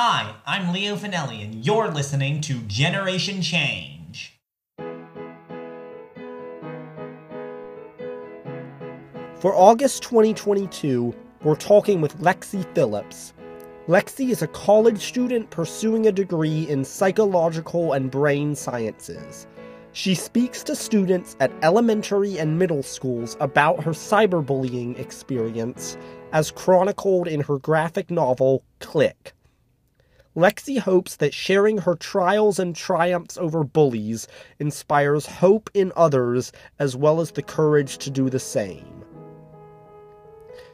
Hi, I'm Leo Finelli, and you're listening to Generation Change. For August 2022, we're talking with Lexi Philips. Lexi is a college student pursuing a degree in psychological and brain sciences. She speaks to students at elementary and middle schools about her cyberbullying experience, as chronicled in her graphic novel, Click. Lexi hopes that sharing her trials and triumphs over bullies inspires hope in others as well as the courage to do the same.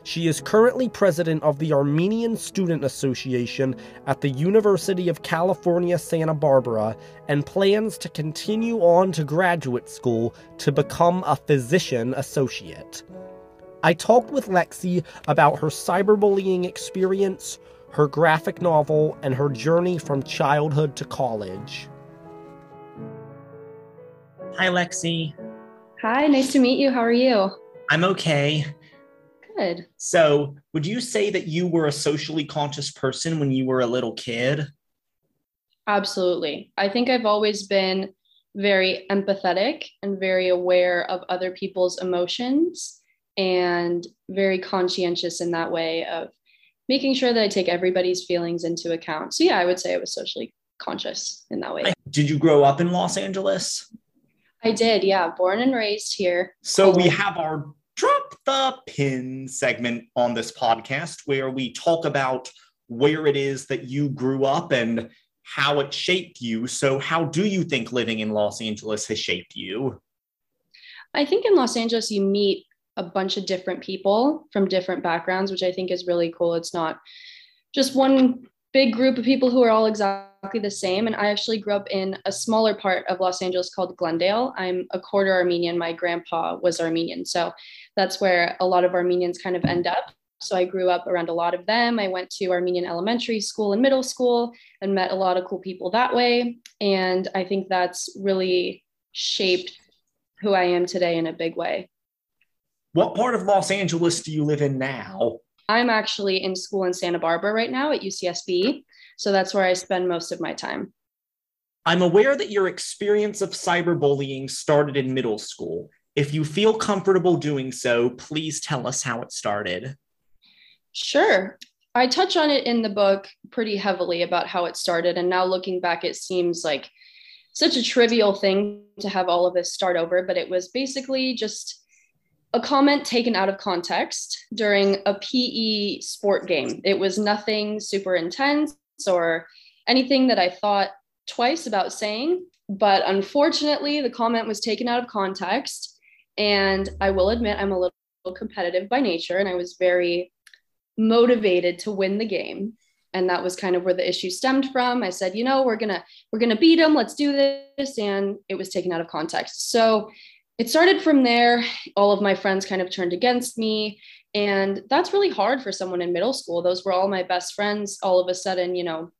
She is currently president of the Armenian Student Association at the University of California, Santa Barbara, and plans to continue on to graduate school to become a physician associate. I talked with Lexi about her cyberbullying experience, her graphic novel, and her journey from childhood to college. Hi, Lexi. Hi, nice to meet you. How are you? I'm okay. Good. So, would you say that you were a socially conscious person when you were a little kid? Absolutely. I think I've always been very empathetic and very aware of other people's emotions and very conscientious in that way of making sure that I take everybody's feelings into account. So, yeah, I would say I was socially conscious in that way. Did you grow up in Los Angeles? I did, yeah, born and raised here. So, we have our drop the pin segment on this podcast where we talk about where it is that you grew up and how it shaped you. So, how do you think living in Los Angeles has shaped you? I think in Los Angeles, you meet a bunch of different people from different backgrounds, which I think is really cool. It's not just one big group of people who are all exactly the same. And I actually grew up in a smaller part of Los Angeles called Glendale. I'm a quarter Armenian. My grandpa was Armenian. So that's where a lot of Armenians kind of end up. So I grew up around a lot of them. I went to Armenian elementary school and middle school and met a lot of cool people that way. And I think that's really shaped who I am today in a big way. What part of Los Angeles do you live in now? I'm actually in school in Santa Barbara right now at UCSB. So that's where I spend most of my time. I'm aware that your experience of cyberbullying started in middle school. If you feel comfortable doing so, please tell us how it started. Sure. I touch on it in the book pretty heavily about how it started. And now looking back, it seems like such a trivial thing to have all of this start over, but it was basically just a comment taken out of context during a PE sport game. It was nothing super intense or anything that I thought twice about saying. But unfortunately, the comment was taken out of context and I will admit, I'm a little competitive by nature, and I was very motivated to win the game. And that was kind of where the issue stemmed from. I said, you know, we're gonna we're gonna beat them. Let's do this, and it was taken out of context. So it started from there. All of my friends kind of turned against me, and that's really hard for someone in middle school. Those were all my best friends. All of a sudden, you know,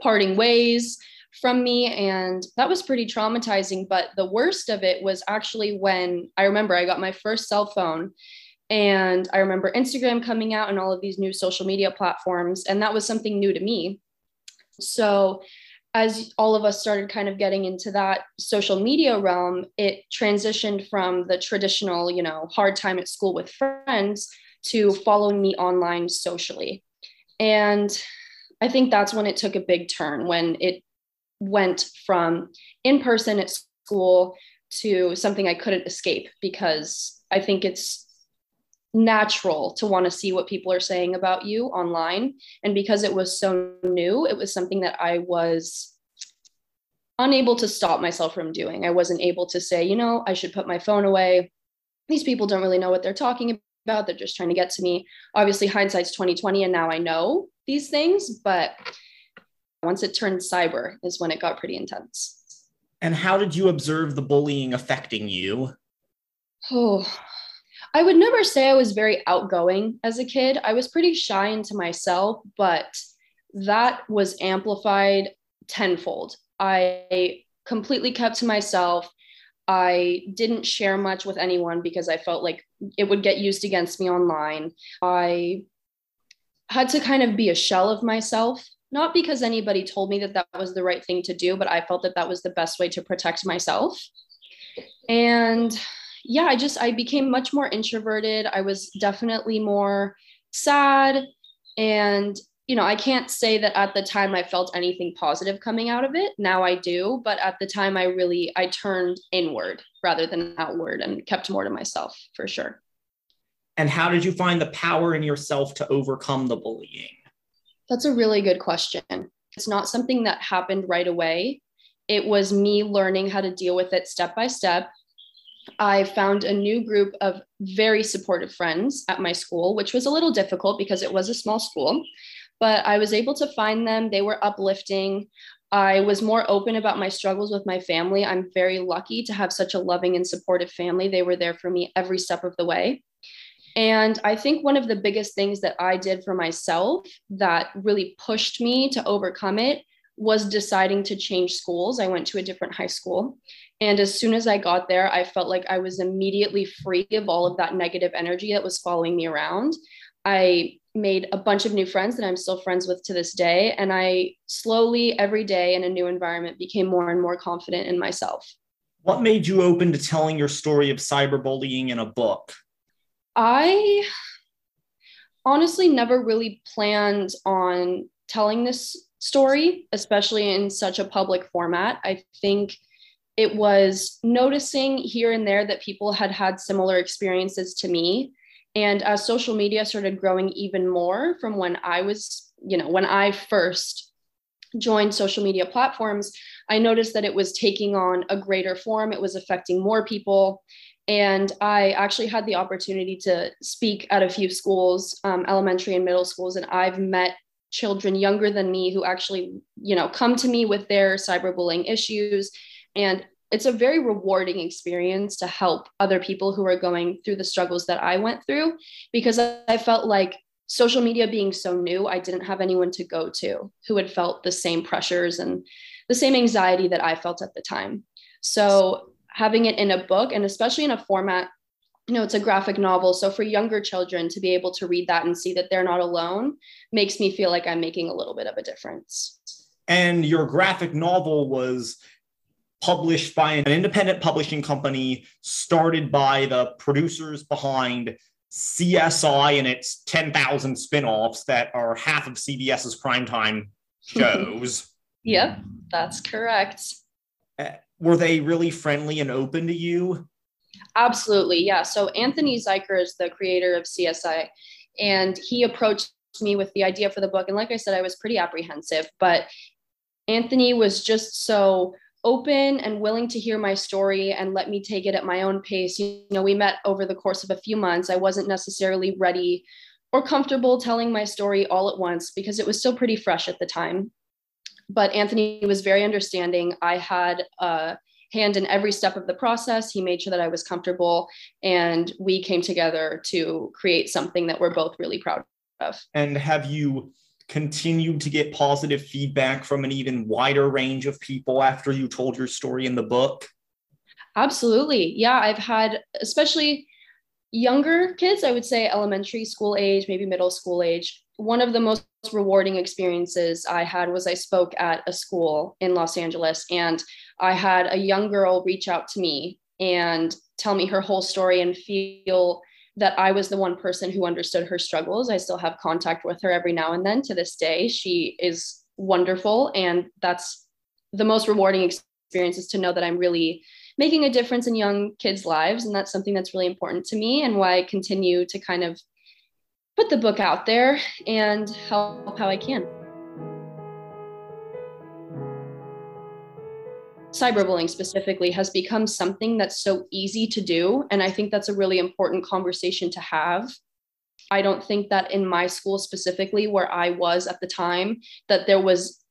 parting ways from me and that was pretty traumatizing but the worst of it was actually when i remember i got my first cell phone and i remember instagram coming out and all of these new social media platforms and that was something new to me so as all of us started kind of getting into that social media realm it transitioned from the traditional you know hard time at school with friends to following me online socially. And i think that's when it took a big turn when it went from in person at school to something I couldn't escape because I think it's natural to want to see what people are saying about you online. And because it was so new, it was something that I was unable to stop myself from doing. I wasn't able to say, you know, I should put my phone away. These people don't really know what they're talking about. They're just trying to get to me. Obviously, hindsight's 2020, and now I know these things, but once it turned cyber is when it got pretty intense. And how did you observe the bullying affecting you? Oh, I would never say I was very outgoing as a kid. I was pretty shy into myself, but that was amplified tenfold. I completely kept to myself. I didn't share much with anyone because I felt like it would get used against me online. I had to kind of be a shell of myself not because anybody told me that that was the right thing to do, but I felt that that was the best way to protect myself. And yeah, I just, I became much more introverted. I was definitely more sad. And, you know, I can't say that at the time I felt anything positive coming out of it. Now I do. But at the time, I really, I turned inward rather than outward and kept more to myself for sure. And how did you find the power in yourself to overcome the bullying? That's a really good question. It's not something that happened right away. It was me learning how to deal with it step by step. I found a new group of very supportive friends at my school, which was a little difficult because it was a small school, but I was able to find them. They were uplifting. I was more open about my struggles with my family. I'm very lucky to have such a loving and supportive family. They were there for me every step of the way. And I think one of the biggest things that I did for myself that really pushed me to overcome it was deciding to change schools. I went to a different high school. And as soon as I got there, I felt like I was immediately free of all of that negative energy that was following me around. I made a bunch of new friends that I'm still friends with to this day. And I slowly, every day in a new environment, became more and more confident in myself. What made you open to telling your story of cyberbullying in a book? I honestly never really planned on telling this story, especially in such a public format. I think it was noticing here and there that people had had similar experiences to me. And as social media started growing even more from when I was, you know, when I first joined social media platforms, I noticed that it was taking on a greater form. It was affecting more people. And I actually had the opportunity to speak at a few schools, um, elementary and middle schools, and I've met children younger than me who actually, you know, come to me with their cyberbullying issues. And it's a very rewarding experience to help other people who are going through the struggles that I went through because I felt like social media being so new, I didn't have anyone to go to who had felt the same pressures and the same anxiety that I felt at the time. So having it in a book and especially in a format you know it's a graphic novel so for younger children to be able to read that and see that they're not alone makes me feel like i'm making a little bit of a difference and your graphic novel was published by an independent publishing company started by the producers behind CSI and its 10,000 spin-offs that are half of CBS's primetime shows. yep, that's correct. Uh, were they really friendly and open to you? Absolutely, yeah. So Anthony Zuiker is the creator of CSI, and he approached me with the idea for the book. And like I said, I was pretty apprehensive, but Anthony was just so open and willing to hear my story and let me take it at my own pace. You know, we met over the course of a few months. I wasn't necessarily ready or comfortable telling my story all at once because it was still pretty fresh at the time but Anthony was very understanding. I had a hand in every step of the process. He made sure that I was comfortable, and we came together to create something that we're both really proud of. And have you continued to get positive feedback from an even wider range of people after you told your story in the book? Absolutely. Yeah, I've had, especially younger kids, I would say elementary school age, maybe middle school age, one of the most rewarding experiences I had was I spoke at a school in Los Angeles, and I had a young girl reach out to me and tell me her whole story and feel that I was the one person who understood her struggles. I still have contact with her every now and then to this day. She is wonderful, and that's the most rewarding experience is to know that I'm really making a difference in young kids' lives. And that's something that's really important to me and why I continue to kind of put the book out there and help how I can. Cyberbullying specifically has become something that's so easy to do. And I think that's a really important conversation to have. I don't think that in my school specifically, where I was at the time, that there was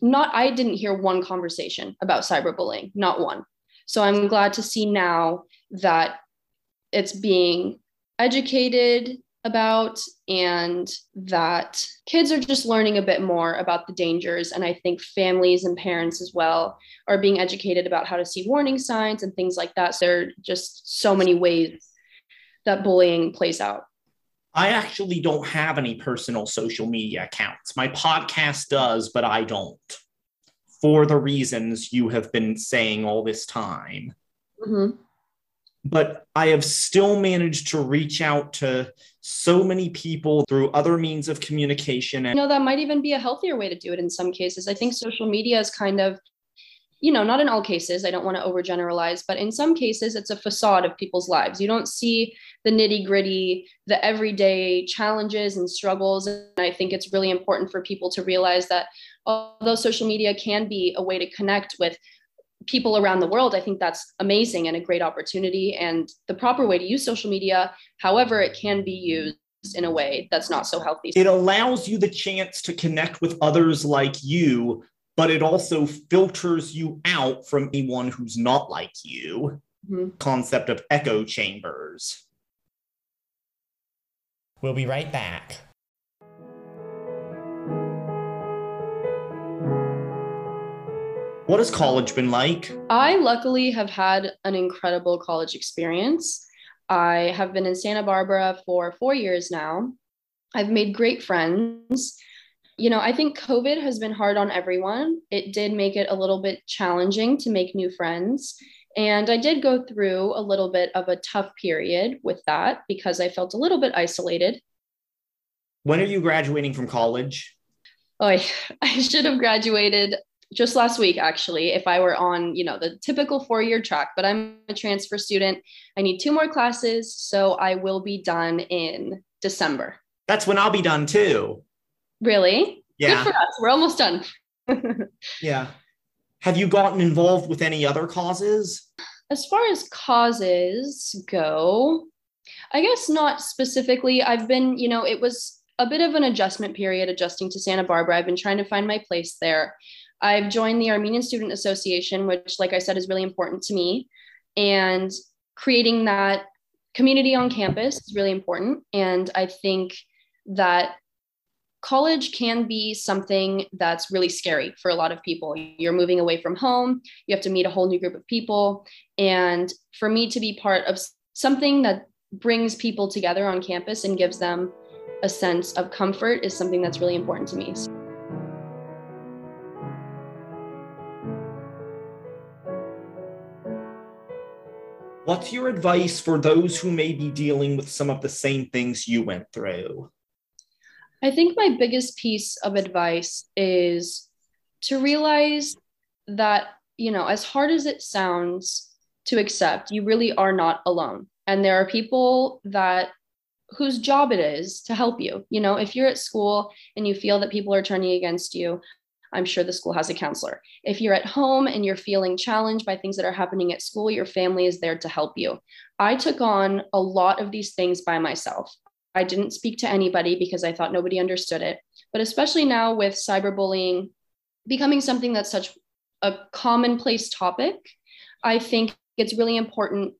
not, I didn't hear one conversation about cyberbullying, not one. So I'm glad to see now that it's being educated about and that kids are just learning a bit more about the dangers and i think families and parents as well are being educated about how to see warning signs and things like that so there are just so many ways that bullying plays out I actually don't have any personal social media accounts. My podcast does, but I don't. For the reasons you have been saying all this time. Mm-hmm. But I have still managed to reach out to so many people through other means of communication. And you know, that might even be a healthier way to do it in some cases. I think social media is kind of you know, not in all cases, I don't want to overgeneralize, but in some cases, it's a facade of people's lives. You don't see the nitty gritty, the everyday challenges and struggles. And I think it's really important for people to realize that although social media can be a way to connect with people around the world, I think that's amazing and a great opportunity. And the proper way to use social media, however, it can be used in a way that's not so healthy. It allows you the chance to connect with others like you but it also filters you out from anyone who's not like you. Mm-hmm. Concept of echo chambers. We'll be right back. What has college been like? I luckily have had an incredible college experience. I have been in Santa Barbara for four years now. I've made great friends you know, I think COVID has been hard on everyone. It did make it a little bit challenging to make new friends. And I did go through a little bit of a tough period with that because I felt a little bit isolated. When are you graduating from college? Oh, I, I should have graduated just last week actually if I were on, you know, the typical 4-year track, but I'm a transfer student. I need two more classes, so I will be done in December. That's when I'll be done too. Really? Yeah. Good for us. We're almost done. yeah. Have you gotten involved with any other causes? As far as causes go, I guess not specifically. I've been, you know, it was a bit of an adjustment period adjusting to Santa Barbara. I've been trying to find my place there. I've joined the Armenian Student Association, which, like I said, is really important to me. And creating that community on campus is really important. And I think that college can be something that's really scary for a lot of people. You're moving away from home, you have to meet a whole new group of people. And for me to be part of something that brings people together on campus and gives them a sense of comfort is something that's really important to me. What's your advice for those who may be dealing with some of the same things you went through? I think my biggest piece of advice is to realize that, you know, as hard as it sounds to accept, you really are not alone. And there are people that whose job it is to help you. You know, if you're at school and you feel that people are turning against you, I'm sure the school has a counselor. If you're at home and you're feeling challenged by things that are happening at school, your family is there to help you. I took on a lot of these things by myself. I didn't speak to anybody because I thought nobody understood it. But especially now with cyberbullying becoming something that's such a commonplace topic, I think it's really important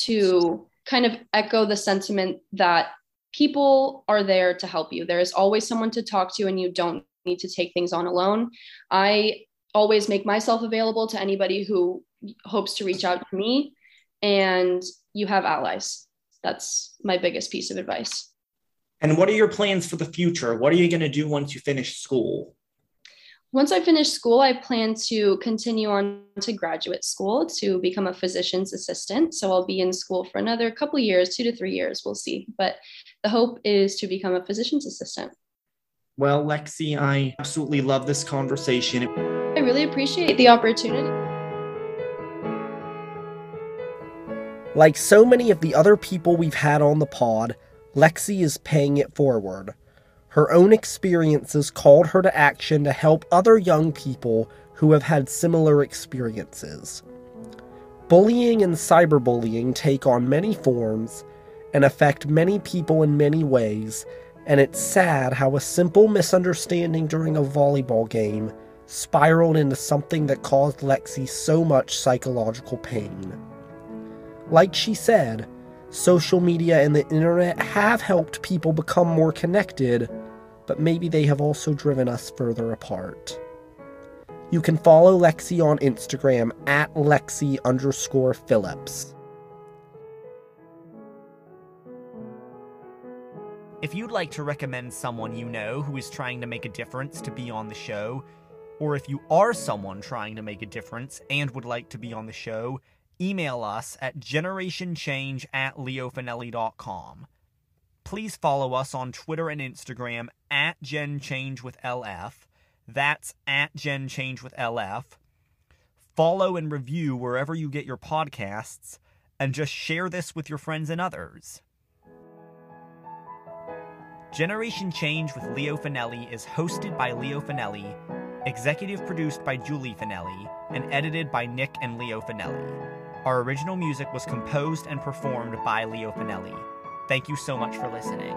to kind of echo the sentiment that people are there to help you. There is always someone to talk to, and you don't need to take things on alone. I always make myself available to anybody who hopes to reach out to me, and you have allies. That's my biggest piece of advice. And what are your plans for the future? What are you going to do once you finish school? Once I finish school, I plan to continue on to graduate school to become a physician's assistant. So I'll be in school for another couple years, two to three years, we'll see. But the hope is to become a physician's assistant. Well, Lexi, I absolutely love this conversation. I really appreciate the opportunity. Like so many of the other people we've had on the pod, Lexi is paying it forward. Her own experiences called her to action to help other young people who have had similar experiences. Bullying and cyberbullying take on many forms and affect many people in many ways, and it's sad how a simple misunderstanding during a volleyball game spiraled into something that caused Lexi so much psychological pain. Like she said, social media and the internet have helped people become more connected, but maybe they have also driven us further apart. You can follow Lexi on Instagram at Lexi underscore Philips. If you'd like to recommend someone you know who is trying to make a difference to be on the show, or if you are someone trying to make a difference and would like to be on the show, email us at generationchange at leofinelli.com. Please follow us on Twitter and Instagram at GenChangeWithLF. That's at GenChangeWithLF. Follow and review wherever you get your podcasts, and just share this with your friends and others. Generation Change with Leo Finelli is hosted by Leo Finelli, executive produced by Julie Finelli, and edited by Nick and Leo Finelli. Our original music was composed and performed by Leo Finelli. Thank you so much for listening.